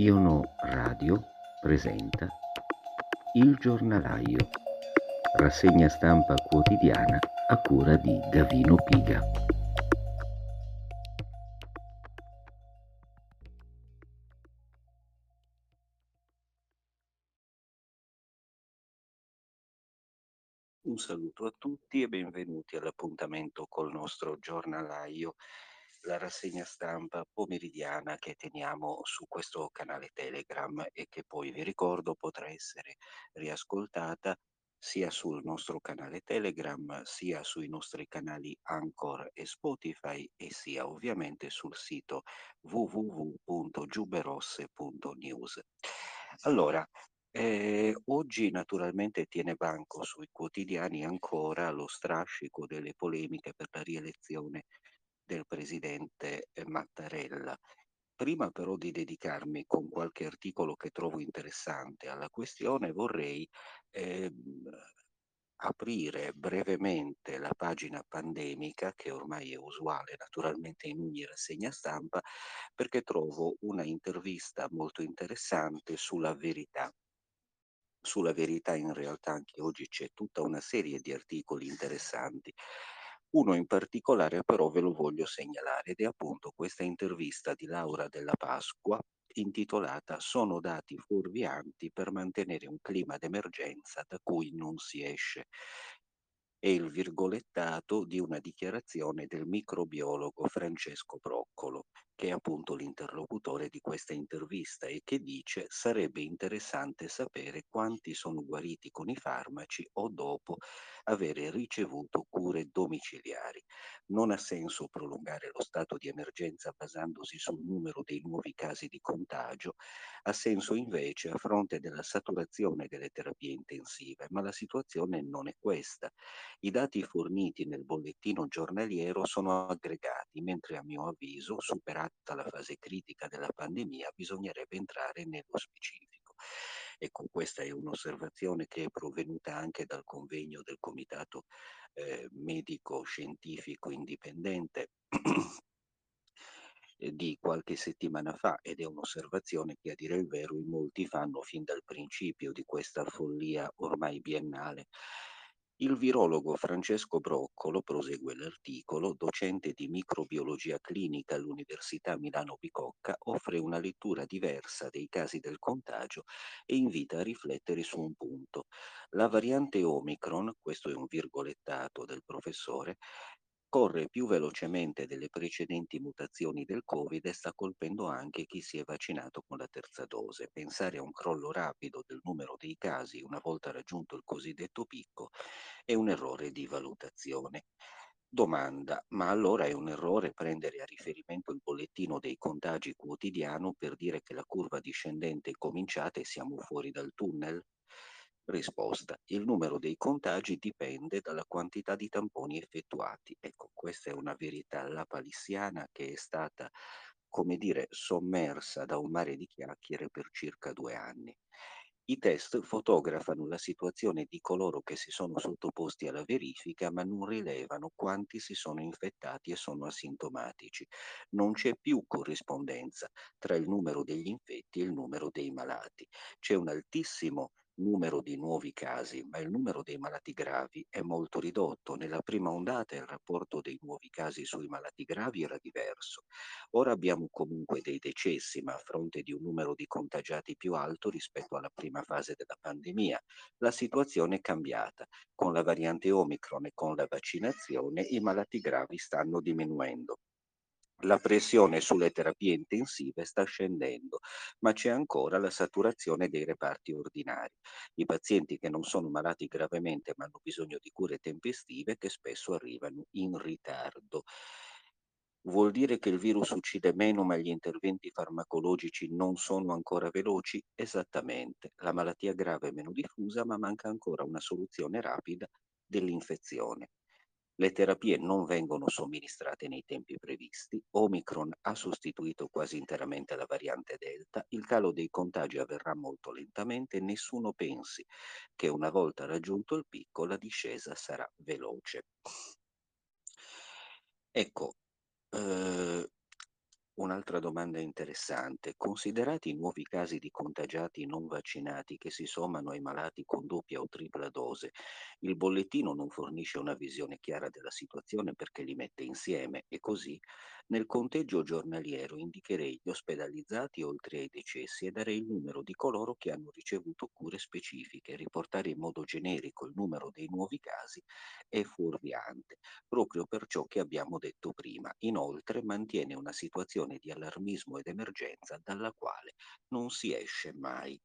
Iono Radio presenta Il giornalaio, rassegna stampa quotidiana a cura di Gavino Piga. Un saluto a tutti e benvenuti all'appuntamento col nostro giornalaio la rassegna stampa pomeridiana che teniamo su questo canale Telegram e che poi vi ricordo potrà essere riascoltata sia sul nostro canale Telegram, sia sui nostri canali Anchor e Spotify e sia ovviamente sul sito www.giuberosse.news. Allora, eh, oggi naturalmente tiene banco sui quotidiani ancora lo strascico delle polemiche per la rielezione del presidente eh, Mattarella. Prima però di dedicarmi con qualche articolo che trovo interessante alla questione, vorrei eh, aprire brevemente la pagina pandemica, che ormai è usuale naturalmente in ogni rassegna stampa, perché trovo una intervista molto interessante sulla verità. Sulla verità in realtà anche oggi c'è tutta una serie di articoli interessanti. Uno in particolare però ve lo voglio segnalare ed è appunto questa intervista di Laura della Pasqua intitolata Sono dati fuorvianti per mantenere un clima d'emergenza da cui non si esce è il virgolettato di una dichiarazione del microbiologo Francesco Broccolo, che è appunto l'interlocutore di questa intervista e che dice sarebbe interessante sapere quanti sono guariti con i farmaci o dopo avere ricevuto cure domiciliari. Non ha senso prolungare lo stato di emergenza basandosi sul numero dei nuovi casi di contagio, ha senso invece a fronte della saturazione delle terapie intensive, ma la situazione non è questa. I dati forniti nel bollettino giornaliero sono aggregati, mentre a mio avviso, superata la fase critica della pandemia, bisognerebbe entrare nello specifico. Ecco, questa è un'osservazione che è provenuta anche dal convegno del Comitato eh, Medico Scientifico Indipendente di qualche settimana fa ed è un'osservazione che a dire il vero in molti fanno fin dal principio di questa follia ormai biennale. Il virologo Francesco Broccolo, prosegue l'articolo, docente di microbiologia clinica all'Università Milano Bicocca, offre una lettura diversa dei casi del contagio e invita a riflettere su un punto. La variante Omicron, questo è un virgolettato del professore, corre più velocemente delle precedenti mutazioni del Covid e sta colpendo anche chi si è vaccinato con la terza dose. Pensare a un crollo rapido del numero dei casi una volta raggiunto il cosiddetto picco è un errore di valutazione. Domanda, ma allora è un errore prendere a riferimento il bollettino dei contagi quotidiano per dire che la curva discendente è cominciata e siamo fuori dal tunnel? Risposta. Il numero dei contagi dipende dalla quantità di tamponi effettuati. Ecco, questa è una verità lapalissiana che è stata, come dire, sommersa da un mare di chiacchiere per circa due anni. I test fotografano la situazione di coloro che si sono sottoposti alla verifica ma non rilevano quanti si sono infettati e sono asintomatici. Non c'è più corrispondenza tra il numero degli infetti e il numero dei malati. C'è un altissimo numero di nuovi casi, ma il numero dei malati gravi è molto ridotto. Nella prima ondata il rapporto dei nuovi casi sui malati gravi era diverso. Ora abbiamo comunque dei decessi, ma a fronte di un numero di contagiati più alto rispetto alla prima fase della pandemia. La situazione è cambiata. Con la variante Omicron e con la vaccinazione i malati gravi stanno diminuendo la pressione sulle terapie intensive sta scendendo, ma c'è ancora la saturazione dei reparti ordinari. I pazienti che non sono malati gravemente ma hanno bisogno di cure tempestive che spesso arrivano in ritardo. Vuol dire che il virus uccide meno ma gli interventi farmacologici non sono ancora veloci? Esattamente. La malattia grave è meno diffusa ma manca ancora una soluzione rapida dell'infezione. Le terapie non vengono somministrate nei tempi previsti, Omicron ha sostituito quasi interamente la variante Delta, il calo dei contagi avverrà molto lentamente nessuno pensi che una volta raggiunto il picco la discesa sarà veloce. Ecco, eh, Un'altra domanda interessante. Considerati i nuovi casi di contagiati non vaccinati che si sommano ai malati con doppia o tripla dose, il bollettino non fornisce una visione chiara della situazione perché li mette insieme e così nel conteggio giornaliero indicherei gli ospedalizzati oltre ai decessi e darei il numero di coloro che hanno ricevuto cure specifiche. Riportare in modo generico il numero dei nuovi casi è fuorviante proprio per ciò che abbiamo detto prima. Inoltre mantiene una situazione di allarmismo ed emergenza dalla quale non si esce mai.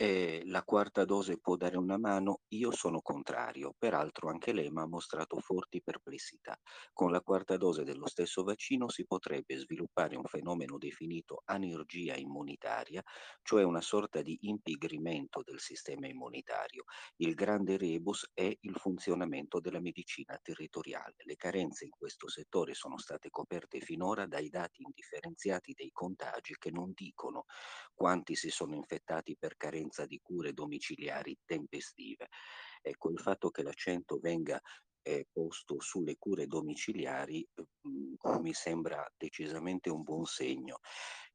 Eh, la quarta dose può dare una mano? Io sono contrario, peraltro anche l'EMA ha mostrato forti perplessità. Con la quarta dose dello stesso vaccino si potrebbe sviluppare un fenomeno definito anergia immunitaria, cioè una sorta di impigrimento del sistema immunitario. Il grande rebus è il funzionamento della medicina territoriale. Le carenze in questo settore sono state coperte finora dai dati indifferenziati dei contagi che non dicono quanti si sono infettati per carenza di cure domiciliari tempestive. Ecco, il fatto che l'accento venga eh, posto sulle cure domiciliari mh, mi sembra decisamente un buon segno.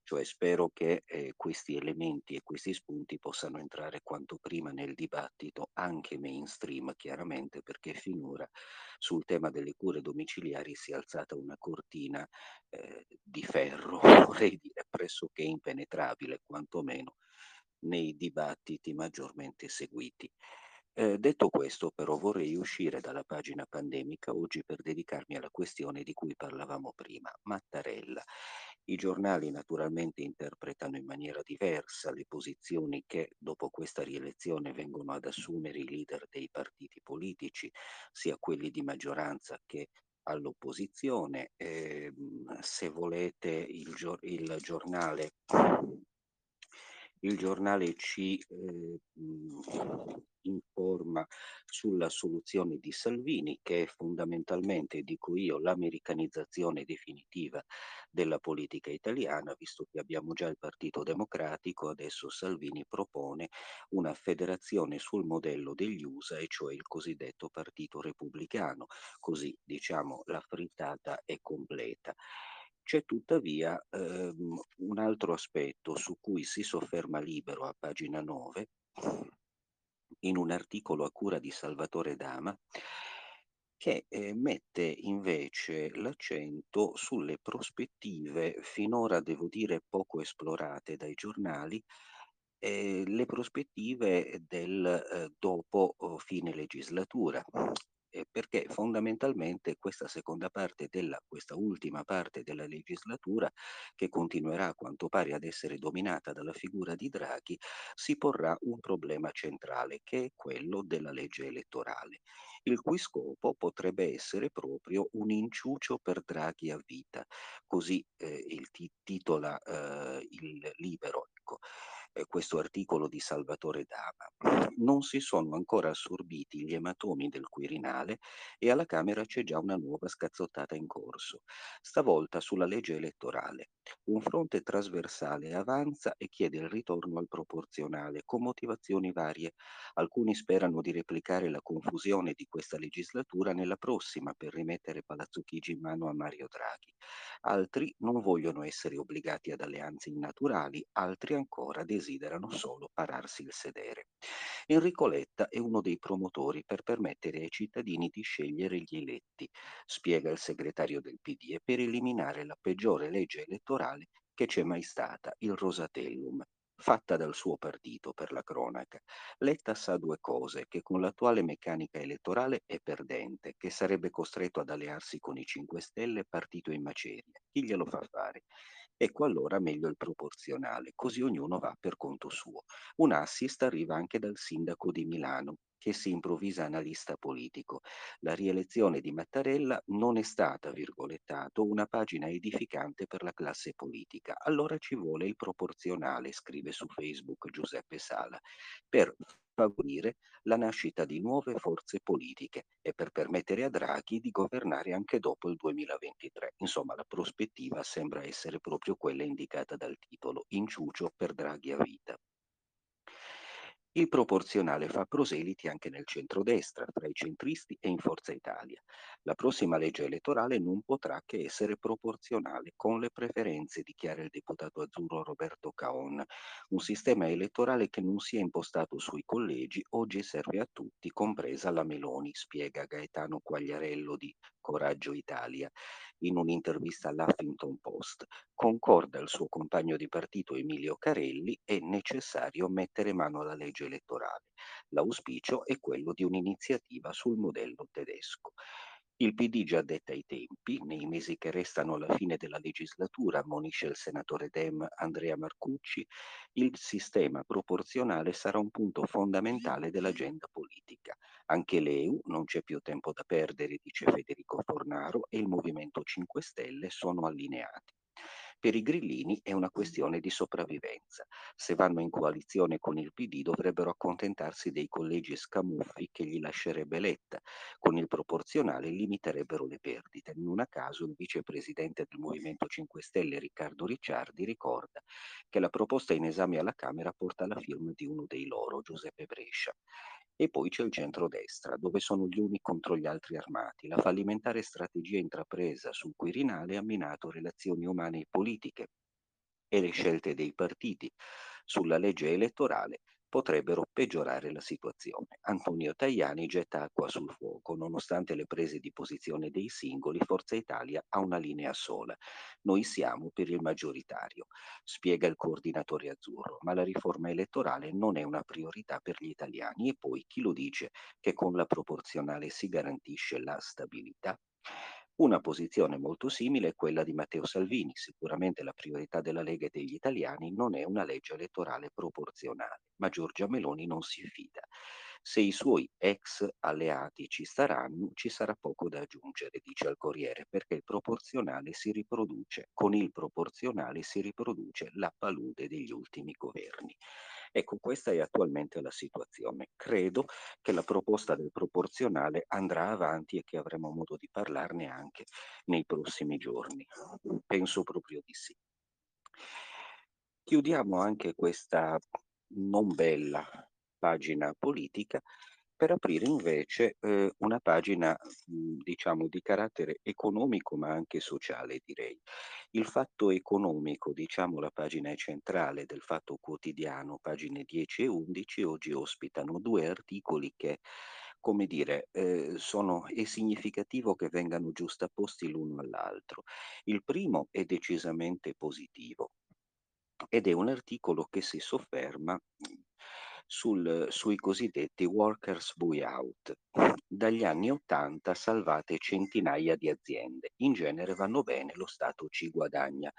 Cioè spero che eh, questi elementi e questi spunti possano entrare quanto prima nel dibattito, anche mainstream chiaramente, perché finora sul tema delle cure domiciliari si è alzata una cortina eh, di ferro, vorrei dire pressoché impenetrabile, quantomeno nei dibattiti maggiormente seguiti. Eh, detto questo, però, vorrei uscire dalla pagina pandemica oggi per dedicarmi alla questione di cui parlavamo prima, Mattarella. I giornali naturalmente interpretano in maniera diversa le posizioni che dopo questa rielezione vengono ad assumere i leader dei partiti politici, sia quelli di maggioranza che all'opposizione. Eh, se volete, il, gior- il giornale il giornale ci eh, informa sulla soluzione di Salvini, che è fondamentalmente, dico io, l'americanizzazione definitiva della politica italiana, visto che abbiamo già il Partito Democratico, adesso Salvini propone una federazione sul modello degli USA, e cioè il cosiddetto Partito Repubblicano, così diciamo la frittata è completa. C'è tuttavia ehm, un altro aspetto su cui si sofferma Libero a pagina 9, in un articolo a cura di Salvatore Dama, che eh, mette invece l'accento sulle prospettive finora, devo dire, poco esplorate dai giornali, eh, le prospettive del eh, dopo oh, fine legislatura eh, perché fondamentalmente questa seconda parte della, questa ultima parte della legislatura, che continuerà a quanto pare ad essere dominata dalla figura di Draghi, si porrà un problema centrale, che è quello della legge elettorale il cui scopo potrebbe essere proprio un inciucio per Draghi a vita, così eh, il t- titola eh, il libero. Ecco questo articolo di Salvatore Dama. Non si sono ancora assorbiti gli ematomi del Quirinale e alla Camera c'è già una nuova scazzottata in corso, stavolta sulla legge elettorale. Un fronte trasversale avanza e chiede il ritorno al proporzionale, con motivazioni varie. Alcuni sperano di replicare la confusione di questa legislatura nella prossima per rimettere Palazzo Chigi in mano a Mario Draghi. Altri non vogliono essere obbligati ad alleanze innaturali, altri ancora desiderano solo pararsi il sedere. Enrico Letta è uno dei promotori per permettere ai cittadini di scegliere gli eletti, spiega il segretario del PD, e per eliminare la peggiore legge elettorale che c'è mai stata, il Rosatellum, fatta dal suo partito per la cronaca. Letta sa due cose, che con l'attuale meccanica elettorale è perdente, che sarebbe costretto ad allearsi con i 5 Stelle, partito in maceria. Chi glielo fa fare? Ecco allora meglio il proporzionale, così ognuno va per conto suo. Un assist arriva anche dal sindaco di Milano, che si improvvisa analista politico. La rielezione di Mattarella non è stata, virgolettato, una pagina edificante per la classe politica. Allora ci vuole il proporzionale, scrive su Facebook Giuseppe Sala, per favorire la nascita di nuove forze politiche e per permettere a Draghi di governare anche dopo il 2023. Insomma, la prospettiva sembra essere proprio quella indicata dal titolo, inciucio per Draghi a vita. Il proporzionale fa proseliti anche nel centrodestra, tra i centristi e in Forza Italia. La prossima legge elettorale non potrà che essere proporzionale con le preferenze, dichiara il deputato azzurro Roberto Caon. Un sistema elettorale che non sia impostato sui collegi oggi serve a tutti, compresa la Meloni, spiega Gaetano Quagliarello di Coraggio Italia in un'intervista all'Huffington Post. Concorda il suo compagno di partito Emilio Carelli, è necessario mettere mano alla legge elettorale. L'auspicio è quello di un'iniziativa sul modello tedesco. Il PD già detta i tempi, nei mesi che restano alla fine della legislatura, ammonisce il senatore Dem Andrea Marcucci, il sistema proporzionale sarà un punto fondamentale dell'agenda politica. Anche l'EU non c'è più tempo da perdere, dice Federico Fornaro, e il Movimento 5 Stelle sono allineati. Per i grillini è una questione di sopravvivenza. Se vanno in coalizione con il PD dovrebbero accontentarsi dei collegi scamuffi che gli lascerebbe Letta. Con il proporzionale limiterebbero le perdite. Non a caso il vicepresidente del Movimento 5 Stelle Riccardo Ricciardi ricorda che la proposta in esame alla Camera porta la firma di uno dei loro, Giuseppe Brescia. E poi c'è il centrodestra, dove sono gli uni contro gli altri armati. La fallimentare strategia intrapresa sul Quirinale ha minato relazioni umane e politiche e le scelte dei partiti sulla legge elettorale potrebbero peggiorare la situazione. Antonio Tajani getta acqua sul fuoco, nonostante le prese di posizione dei singoli, Forza Italia ha una linea sola. Noi siamo per il maggioritario, spiega il coordinatore azzurro, ma la riforma elettorale non è una priorità per gli italiani e poi chi lo dice che con la proporzionale si garantisce la stabilità? Una posizione molto simile è quella di Matteo Salvini. Sicuramente la priorità della Lega e degli italiani non è una legge elettorale proporzionale, ma Giorgia Meloni non si fida. Se i suoi ex alleati ci staranno, ci sarà poco da aggiungere, dice al Corriere, perché il proporzionale si riproduce, con il proporzionale si riproduce la palude degli ultimi governi. Ecco, questa è attualmente la situazione. Credo che la proposta del proporzionale andrà avanti e che avremo modo di parlarne anche nei prossimi giorni. Penso proprio di sì. Chiudiamo anche questa non bella pagina politica per aprire invece eh, una pagina mh, diciamo di carattere economico ma anche sociale direi. Il fatto economico, diciamo la pagina centrale del Fatto Quotidiano, pagine 10 e 11, oggi ospitano due articoli che come dire, eh, sono, è significativo che vengano giustapposti l'uno all'altro. Il primo è decisamente positivo ed è un articolo che si sofferma sul, sui cosiddetti workers buyout. Dagli anni 80 salvate centinaia di aziende, in genere vanno bene, lo Stato ci guadagna.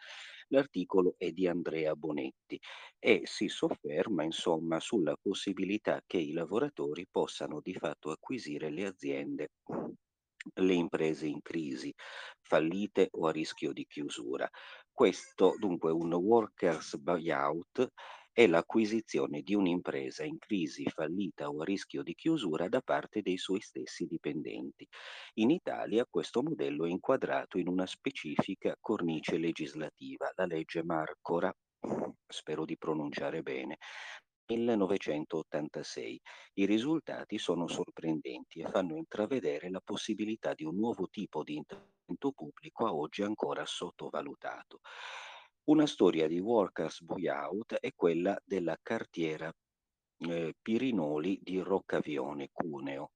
L'articolo è di Andrea Bonetti e si sofferma insomma sulla possibilità che i lavoratori possano di fatto acquisire le aziende le imprese in crisi, fallite o a rischio di chiusura. Questo dunque un workers buyout è l'acquisizione di un'impresa in crisi, fallita o a rischio di chiusura da parte dei suoi stessi dipendenti. In Italia questo modello è inquadrato in una specifica cornice legislativa, la legge Marcora, spero di pronunciare bene, 1986. I risultati sono sorprendenti e fanno intravedere la possibilità di un nuovo tipo di intervento pubblico a oggi ancora sottovalutato. Una storia di workers buyout è quella della cartiera eh, Pirinoli di Roccavione, Cuneo,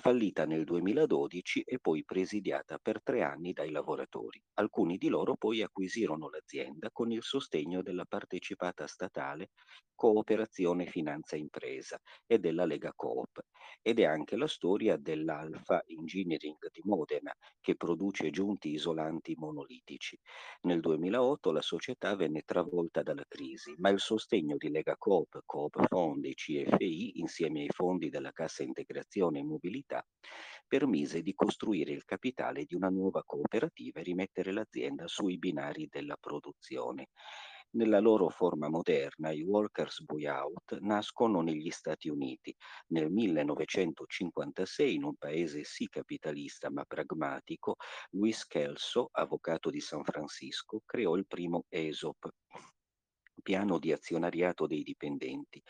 fallita nel 2012 e poi presidiata per tre anni dai lavoratori. Alcuni di loro poi acquisirono l'azienda con il sostegno della partecipata statale Cooperazione Finanza Impresa e della Lega Coop ed è anche la storia dell'Alfa Engineering di Modena che produce giunti isolanti monolitici. Nel 2008 la società venne travolta dalla crisi, ma il sostegno di Lega Coop, Coop Fond e CFI insieme ai fondi della Cassa Integrazione e Mobilità permise di costruire il capitale di una nuova cooperativa e rimettere l'azienda sui binari della produzione. Nella loro forma moderna, i workers buyout nascono negli Stati Uniti. Nel 1956, in un paese sì capitalista ma pragmatico, Luis Kelso, avvocato di San Francisco, creò il primo ESOP, piano di azionariato dei dipendenti.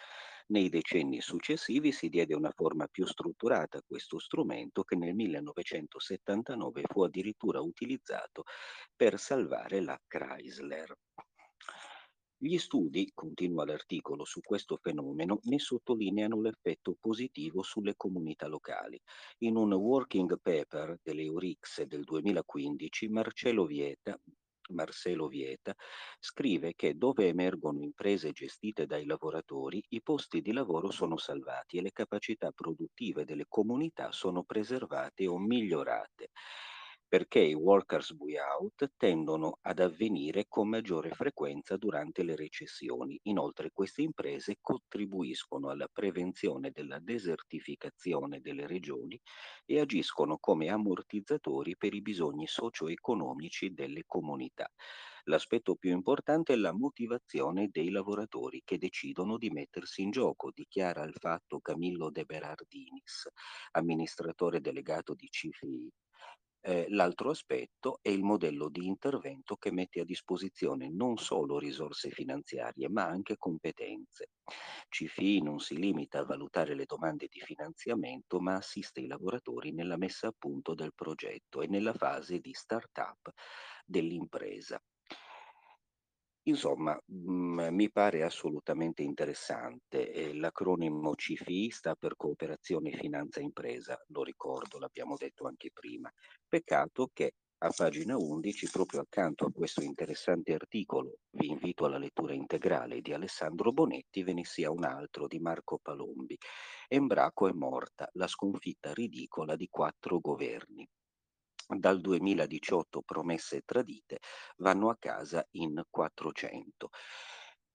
Nei decenni successivi si diede una forma più strutturata a questo strumento che nel 1979 fu addirittura utilizzato per salvare la Chrysler. Gli studi, continua l'articolo, su questo fenomeno ne sottolineano l'effetto positivo sulle comunità locali. In un working paper dell'Eurix del 2015, Marcello Vieta, Marcelo Vieta, scrive che dove emergono imprese gestite dai lavoratori, i posti di lavoro sono salvati e le capacità produttive delle comunità sono preservate o migliorate perché i workers buyout tendono ad avvenire con maggiore frequenza durante le recessioni. Inoltre queste imprese contribuiscono alla prevenzione della desertificazione delle regioni e agiscono come ammortizzatori per i bisogni socio-economici delle comunità. L'aspetto più importante è la motivazione dei lavoratori che decidono di mettersi in gioco, dichiara il fatto Camillo De Berardinis, amministratore delegato di CFI, eh, l'altro aspetto è il modello di intervento che mette a disposizione non solo risorse finanziarie, ma anche competenze. CFI non si limita a valutare le domande di finanziamento, ma assiste i lavoratori nella messa a punto del progetto e nella fase di start-up dell'impresa. Insomma, mhmm, mi pare assolutamente interessante. Ehm, l'acronimo CFI sta per Cooperazione Finanza Impresa, lo ricordo, l'abbiamo detto anche prima. Peccato che a pagina 11, proprio accanto a questo interessante articolo, vi invito alla lettura integrale di Alessandro Bonetti, ve ne sia un altro di Marco Palombi. Embraco è morta, la sconfitta ridicola di quattro governi dal 2018 promesse tradite vanno a casa in 400.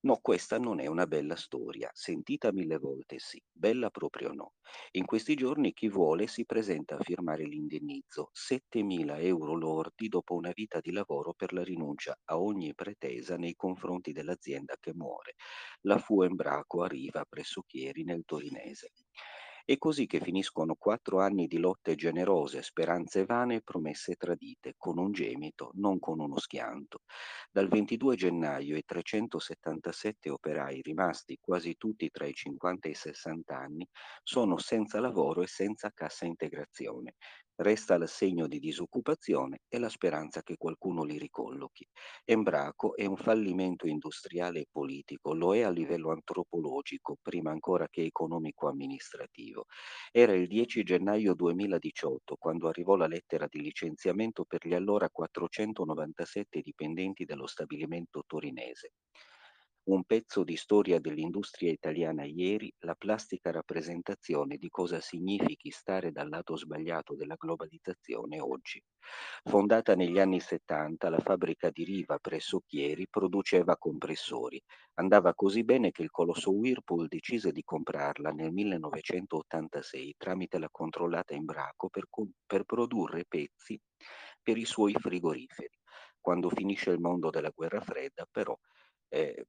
No, questa non è una bella storia, sentita mille volte sì, bella proprio no. In questi giorni chi vuole si presenta a firmare l'indennizzo, 7.000 euro lordi dopo una vita di lavoro per la rinuncia a ogni pretesa nei confronti dell'azienda che muore. La fu Embraco arriva presso Chieri nel Torinese. È così che finiscono quattro anni di lotte generose, speranze vane e promesse tradite, con un gemito, non con uno schianto. Dal 22 gennaio i 377 operai rimasti quasi tutti tra i 50 e i 60 anni sono senza lavoro e senza cassa integrazione. Resta l'assegno di disoccupazione e la speranza che qualcuno li ricollochi. Embraco è un fallimento industriale e politico, lo è a livello antropologico, prima ancora che economico-amministrativo. Era il 10 gennaio 2018 quando arrivò la lettera di licenziamento per gli allora 497 dipendenti dello stabilimento torinese. Un pezzo di storia dell'industria italiana ieri, la plastica rappresentazione di cosa significhi stare dal lato sbagliato della globalizzazione oggi. Fondata negli anni 70, la fabbrica di Riva presso Chieri produceva compressori. Andava così bene che il colosso Whirlpool decise di comprarla nel 1986 tramite la controllata Embraco per, per produrre pezzi per i suoi frigoriferi. Quando finisce il mondo della guerra fredda, però, eh,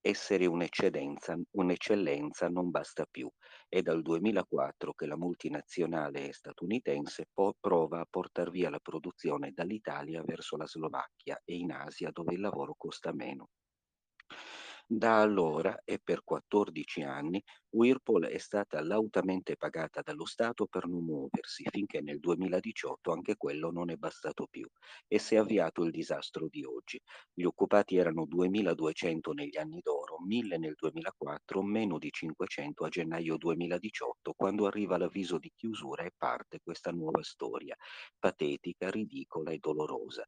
essere un'eccedenza, un'eccellenza non basta più. È dal 2004 che la multinazionale statunitense po- prova a portare via la produzione dall'Italia verso la Slovacchia e in Asia dove il lavoro costa meno. Da allora e per 14 anni Whirlpool è stata lautamente pagata dallo Stato per non muoversi, finché nel 2018 anche quello non è bastato più e si è avviato il disastro di oggi. Gli occupati erano 2.200 negli anni d'oro, 1.000 nel 2004, meno di 500 a gennaio 2018, quando arriva l'avviso di chiusura e parte questa nuova storia, patetica, ridicola e dolorosa.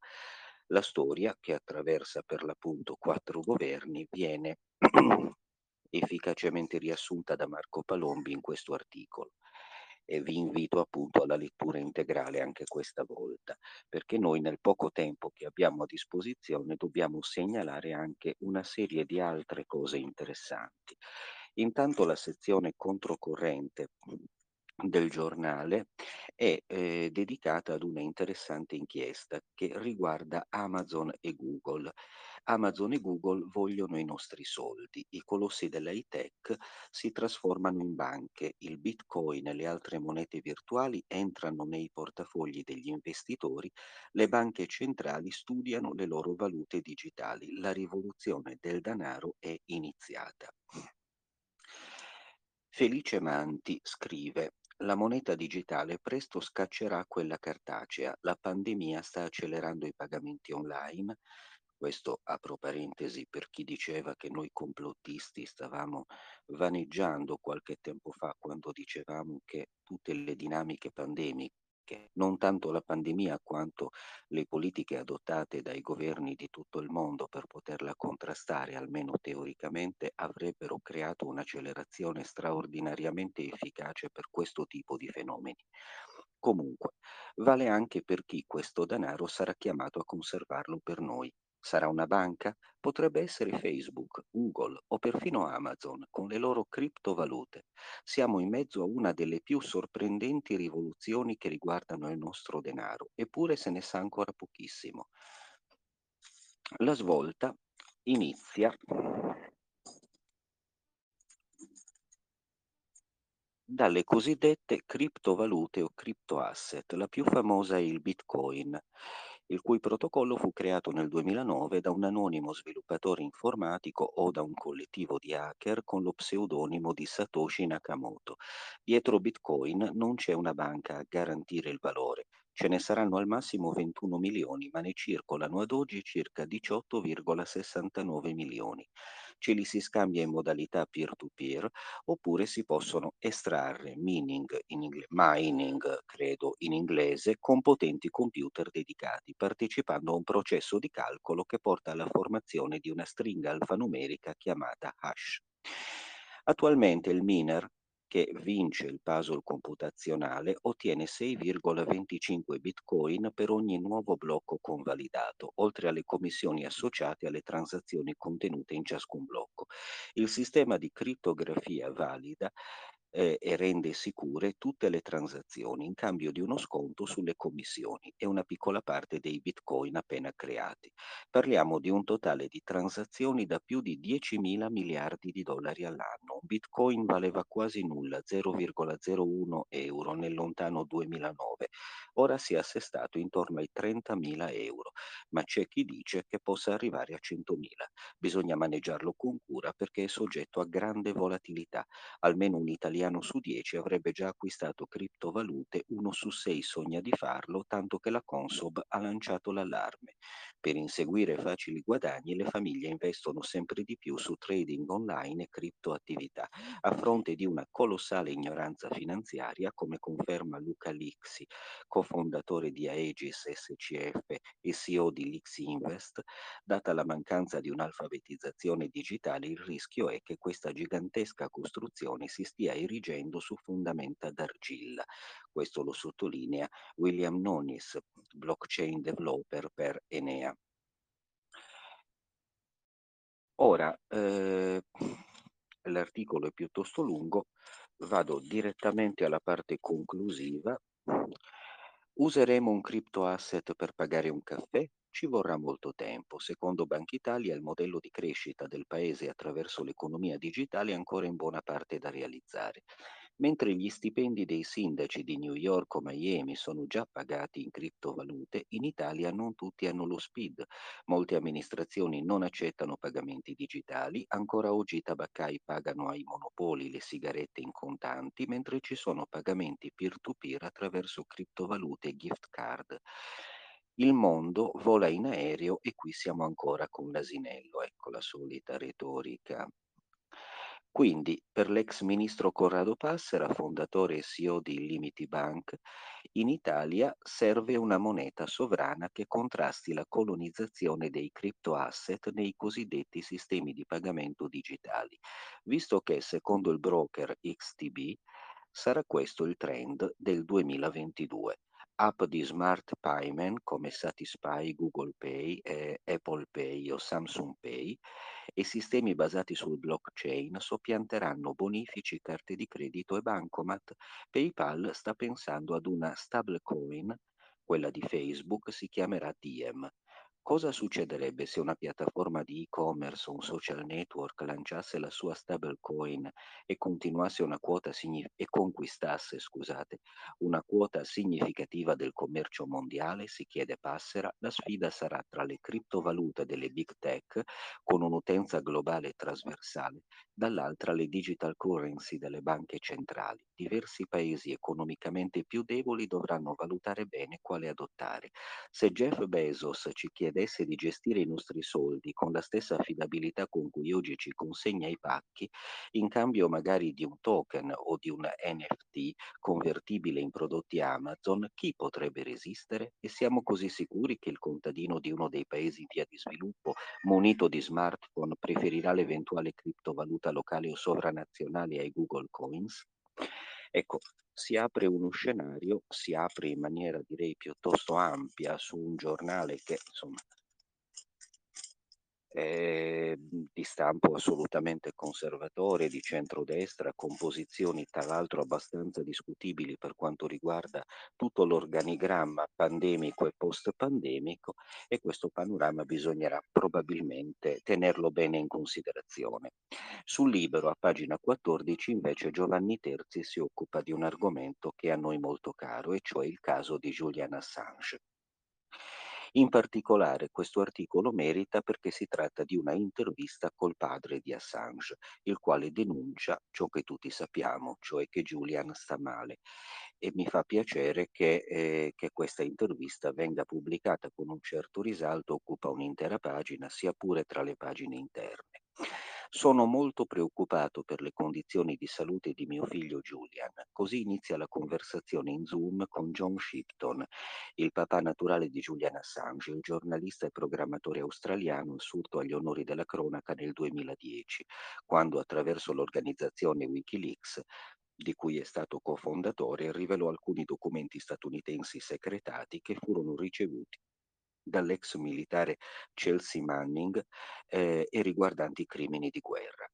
La storia, che attraversa per l'appunto quattro governi, viene efficacemente riassunta da Marco Palombi in questo articolo e vi invito appunto alla lettura integrale anche questa volta, perché noi nel poco tempo che abbiamo a disposizione dobbiamo segnalare anche una serie di altre cose interessanti. Intanto la sezione controcorrente del giornale è eh, dedicata ad una interessante inchiesta che riguarda Amazon e Google. Amazon e Google vogliono i nostri soldi, i colossi dell'high tech si trasformano in banche, il bitcoin e le altre monete virtuali entrano nei portafogli degli investitori, le banche centrali studiano le loro valute digitali, la rivoluzione del denaro è iniziata. Felice Manti scrive: La moneta digitale presto scaccerà quella cartacea. La pandemia sta accelerando i pagamenti online. Questo apro parentesi per chi diceva che noi complottisti stavamo vaneggiando qualche tempo fa quando dicevamo che tutte le dinamiche pandemiche non tanto la pandemia quanto le politiche adottate dai governi di tutto il mondo per poterla contrastare, almeno teoricamente, avrebbero creato un'accelerazione straordinariamente efficace per questo tipo di fenomeni. Comunque, vale anche per chi questo denaro sarà chiamato a conservarlo per noi. Sarà una banca? Potrebbe essere Facebook, Google o perfino Amazon con le loro criptovalute. Siamo in mezzo a una delle più sorprendenti rivoluzioni che riguardano il nostro denaro, eppure se ne sa ancora pochissimo. La svolta inizia dalle cosiddette criptovalute o criptoasset. La più famosa è il Bitcoin, il cui protocollo fu creato nel 2009 da un anonimo sviluppatore informatico o da un collettivo di hacker con lo pseudonimo di Satoshi Nakamoto. Dietro Bitcoin non c'è una banca a garantire il valore, ce ne saranno al massimo 21 milioni, ma ne circolano ad oggi circa 18,69 milioni ce li si scambia in modalità peer-to-peer oppure si possono estrarre mining, in ingle- mining credo in inglese, con potenti computer dedicati, partecipando a un processo di calcolo che porta alla formazione di una stringa alfanumerica chiamata hash. Attualmente il miner che vince il puzzle computazionale ottiene 6,25 bitcoin per ogni nuovo blocco convalidato, oltre alle commissioni associate alle transazioni contenute in ciascun blocco. Il sistema di crittografia valida eh, e rende sicure tutte le transazioni in cambio di uno sconto sulle commissioni e una piccola parte dei bitcoin appena creati. Parliamo di un totale di transazioni da più di 10 mila miliardi di dollari all'anno. Un bitcoin valeva quasi nulla, 0,01 euro nel lontano 2009. Ora si è assestato intorno ai 30 mila euro, ma c'è chi dice che possa arrivare a 100 mila. Bisogna maneggiarlo con cura perché è soggetto a grande volatilità. Almeno un italiano italiano su 10 avrebbe già acquistato criptovalute, uno su 6 sogna di farlo, tanto che la Consob ha lanciato l'allarme. Per inseguire facili guadagni le famiglie investono sempre di più su trading online e criptoattività, a fronte di una colossale ignoranza finanziaria, come conferma Luca Lixi, cofondatore di Aegis SCF e CEO di Lixi Invest, data la mancanza di un'alfabetizzazione digitale, il rischio è che questa gigantesca costruzione si stia erigendo su fondamenta d'argilla. Questo lo sottolinea William Nonis, blockchain developer per Enea. Ora, eh, l'articolo è piuttosto lungo, vado direttamente alla parte conclusiva. Useremo un crypto asset per pagare un caffè? Ci vorrà molto tempo. Secondo Banca Italia il modello di crescita del paese attraverso l'economia digitale è ancora in buona parte da realizzare. Mentre gli stipendi dei sindaci di New York o Miami sono già pagati in criptovalute, in Italia non tutti hanno lo SPID. Molte amministrazioni non accettano pagamenti digitali, ancora oggi i tabaccai pagano ai monopoli le sigarette in contanti, mentre ci sono pagamenti peer-to-peer attraverso criptovalute e gift card. Il mondo vola in aereo e qui siamo ancora con l'asinello, ecco la solita retorica. Quindi, per l'ex ministro Corrado Passera, fondatore e CEO di Limiti Bank, in Italia serve una moneta sovrana che contrasti la colonizzazione dei cryptoasset nei cosiddetti sistemi di pagamento digitali, visto che, secondo il broker XTB, sarà questo il trend del 2022 app di smart payment come Satispay, Google Pay, eh, Apple Pay o Samsung Pay e sistemi basati sul blockchain soppianteranno bonifici, carte di credito e bancomat. PayPal sta pensando ad una stablecoin, quella di Facebook si chiamerà Diem. Cosa succederebbe se una piattaforma di e-commerce o un social network lanciasse la sua stablecoin e signif- e conquistasse, scusate, una quota significativa del commercio mondiale? Si chiede Passera. La sfida sarà tra le criptovalute delle big tech con un'utenza globale trasversale dall'altra le digital currency delle banche centrali. Diversi paesi economicamente più deboli dovranno valutare bene quale adottare. Se Jeff Bezos ci chiedesse di gestire i nostri soldi con la stessa affidabilità con cui oggi ci consegna i pacchi, in cambio magari di un token o di un NFT convertibile in prodotti Amazon, chi potrebbe resistere? E siamo così sicuri che il contadino di uno dei paesi in via di sviluppo, munito di smartphone, preferirà l'eventuale criptovaluta locale o sovranazionale ai Google Coins? Ecco, si apre uno scenario, si apre in maniera direi piuttosto ampia su un giornale che insomma eh, di stampo assolutamente conservatore, di centrodestra, con posizioni tra l'altro abbastanza discutibili per quanto riguarda tutto l'organigramma pandemico e post-pandemico e questo panorama bisognerà probabilmente tenerlo bene in considerazione. Sul libro, a pagina 14, invece Giovanni Terzi si occupa di un argomento che a noi molto caro, e cioè il caso di Julian Assange. In particolare questo articolo merita perché si tratta di una intervista col padre di Assange, il quale denuncia ciò che tutti sappiamo, cioè che Julian sta male. E mi fa piacere che, eh, che questa intervista venga pubblicata con un certo risalto, occupa un'intera pagina, sia pure tra le pagine interne. Sono molto preoccupato per le condizioni di salute di mio figlio Julian. Così inizia la conversazione in Zoom con John Shipton, il papà naturale di Julian Assange, il giornalista e programmatore australiano assurto agli onori della cronaca nel 2010, quando attraverso l'organizzazione Wikileaks di cui è stato cofondatore, rivelò alcuni documenti statunitensi segretati che furono ricevuti dall'ex militare Chelsea Manning eh, e riguardanti crimini di guerra.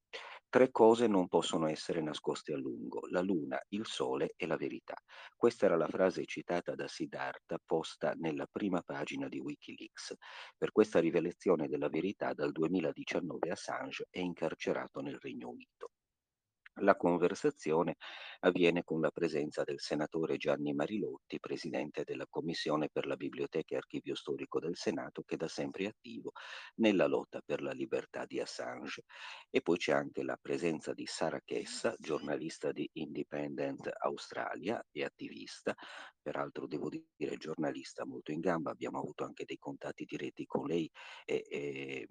Tre cose non possono essere nascoste a lungo, la luna, il sole e la verità. Questa era la frase citata da Siddhartha posta nella prima pagina di Wikileaks. Per questa rivelazione della verità dal 2019 Assange è incarcerato nel Regno Unito. La conversazione avviene con la presenza del senatore Gianni Marilotti, presidente della Commissione per la Biblioteca e Archivio Storico del Senato, che da sempre è attivo nella lotta per la libertà di Assange. E poi c'è anche la presenza di Sara Chessa, giornalista di Independent Australia e attivista, peraltro devo dire giornalista molto in gamba, abbiamo avuto anche dei contatti diretti con lei e, e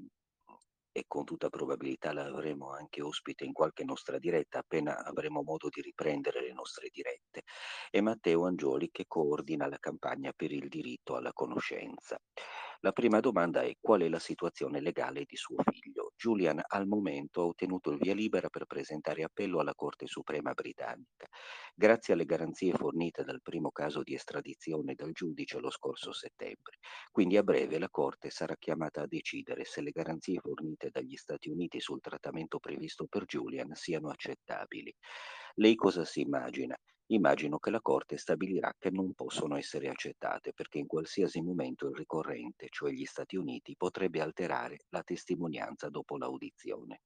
e con tutta probabilità la avremo anche ospite in qualche nostra diretta appena avremo modo di riprendere le nostre dirette, e Matteo Angioli che coordina la campagna per il diritto alla conoscenza. La prima domanda è qual è la situazione legale di suo figlio. Julian al momento ha ottenuto il via libera per presentare appello alla Corte Suprema britannica. Grazie alle garanzie fornite dal primo caso di estradizione dal giudice lo scorso settembre. Quindi a breve la Corte sarà chiamata a decidere se le garanzie fornite dagli Stati Uniti sul trattamento previsto per Julian siano accettabili. Lei cosa si immagina? Immagino che la Corte stabilirà che non possono essere accettate perché in qualsiasi momento il ricorrente, cioè gli Stati Uniti, potrebbe alterare la testimonianza dopo l'audizione.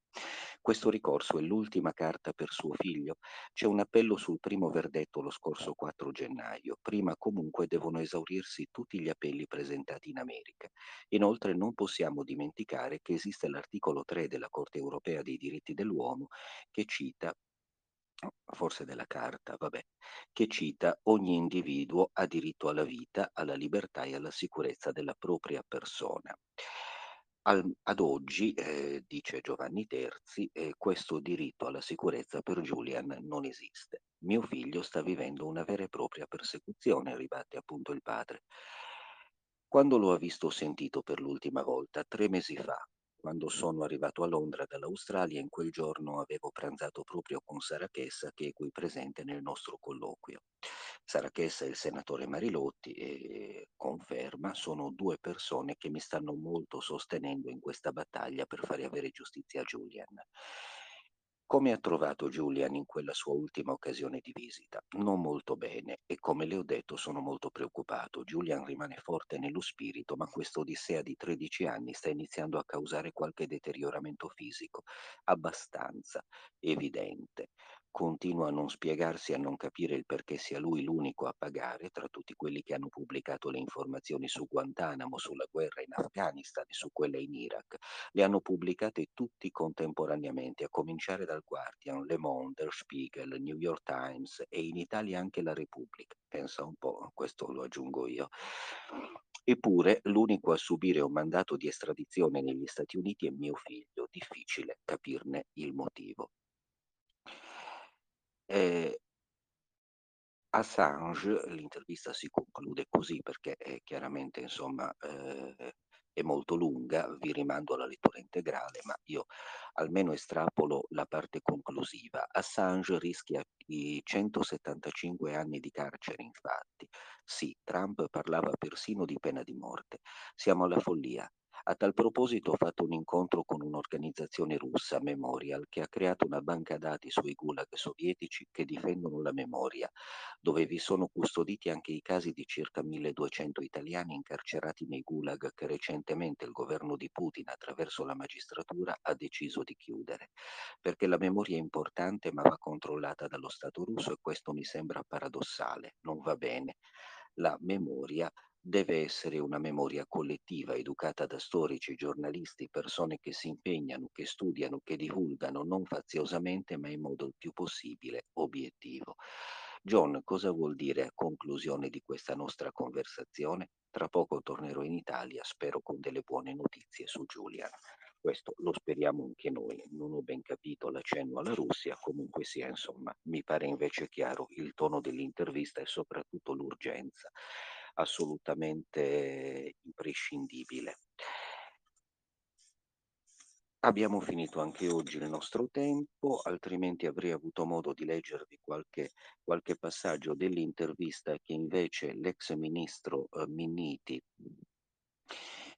Questo ricorso è l'ultima carta per suo figlio. C'è un appello sul primo verdetto lo scorso 4 gennaio. Prima comunque devono esaurirsi tutti gli appelli presentati in America. Inoltre non possiamo dimenticare che esiste l'articolo 3 della Corte europea dei diritti dell'uomo che cita forse della carta, vabbè, che cita ogni individuo ha diritto alla vita, alla libertà e alla sicurezza della propria persona. Al, ad oggi, eh, dice Giovanni Terzi, eh, questo diritto alla sicurezza per Julian non esiste. Mio figlio sta vivendo una vera e propria persecuzione, ribatte appunto il padre. Quando lo ha visto o sentito per l'ultima volta? Tre mesi fa, quando sono arrivato a Londra dall'Australia, in quel giorno avevo pranzato proprio con Sara Chessa, che è qui presente nel nostro colloquio. Sara Chessa e il senatore Marilotti e conferma, sono due persone che mi stanno molto sostenendo in questa battaglia per fare avere giustizia a Julian. Come ha trovato Julian in quella sua ultima occasione di visita? Non molto bene e come le ho detto sono molto preoccupato. Julian rimane forte nello spirito, ma questa odissea di 13 anni sta iniziando a causare qualche deterioramento fisico, abbastanza evidente. Continua a non spiegarsi a non capire il perché sia lui l'unico a pagare tra tutti quelli che hanno pubblicato le informazioni su Guantanamo, sulla guerra in Afghanistan e su quella in Iraq. Le hanno pubblicate tutti contemporaneamente, a cominciare dal Guardian, Le Monde, Der Spiegel, New York Times e in Italia anche la Repubblica. Pensa un po', questo lo aggiungo io. Eppure l'unico a subire un mandato di estradizione negli Stati Uniti è mio figlio, difficile capirne il motivo. Eh, Assange, l'intervista si conclude così perché è chiaramente insomma eh, è molto lunga, vi rimando alla lettura integrale, ma io almeno estrapolo la parte conclusiva. Assange rischia i 175 anni di carcere, infatti. Sì, Trump parlava persino di pena di morte. Siamo alla follia. A tal proposito ho fatto un incontro con un'organizzazione russa, Memorial, che ha creato una banca dati sui gulag sovietici che difendono la memoria, dove vi sono custoditi anche i casi di circa 1200 italiani incarcerati nei gulag che recentemente il governo di Putin attraverso la magistratura ha deciso di chiudere. Perché la memoria è importante ma va controllata dallo Stato russo e questo mi sembra paradossale, non va bene. La memoria deve essere una memoria collettiva educata da storici, giornalisti, persone che si impegnano, che studiano, che divulgano non faziosamente ma in modo il più possibile obiettivo. John, cosa vuol dire a conclusione di questa nostra conversazione? Tra poco tornerò in Italia, spero con delle buone notizie su Julian. Questo lo speriamo anche noi. Non ho ben capito l'accenno alla Russia, comunque sia, insomma, mi pare invece chiaro il tono dell'intervista e soprattutto l'urgenza assolutamente imprescindibile. Abbiamo finito anche oggi il nostro tempo, altrimenti avrei avuto modo di leggervi qualche, qualche passaggio dell'intervista che invece l'ex ministro eh, Minniti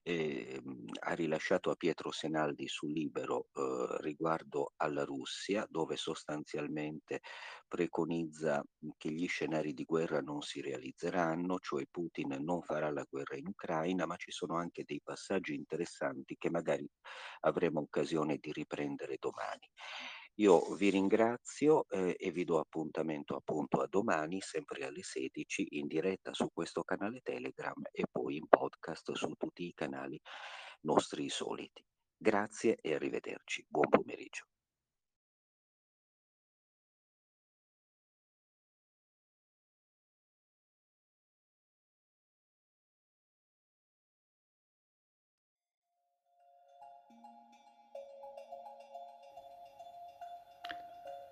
eh, ha rilasciato a Pietro Senaldi su Libero eh, riguardo alla Russia, dove sostanzialmente preconizza che gli scenari di guerra non si realizzeranno, cioè Putin non farà la guerra in Ucraina, ma ci sono anche dei passaggi interessanti che magari avremo occasione di riprendere domani. Io vi ringrazio eh, e vi do appuntamento appunto a domani, sempre alle 16, in diretta su questo canale Telegram e poi in podcast su tutti i canali nostri soliti. Grazie e arrivederci. Buon pomeriggio.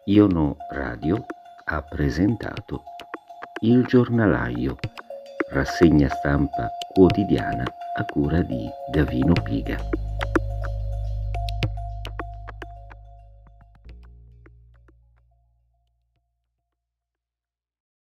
Iono Radio ha presentato Il giornalaio, rassegna stampa quotidiana a cura di Gavino Piga.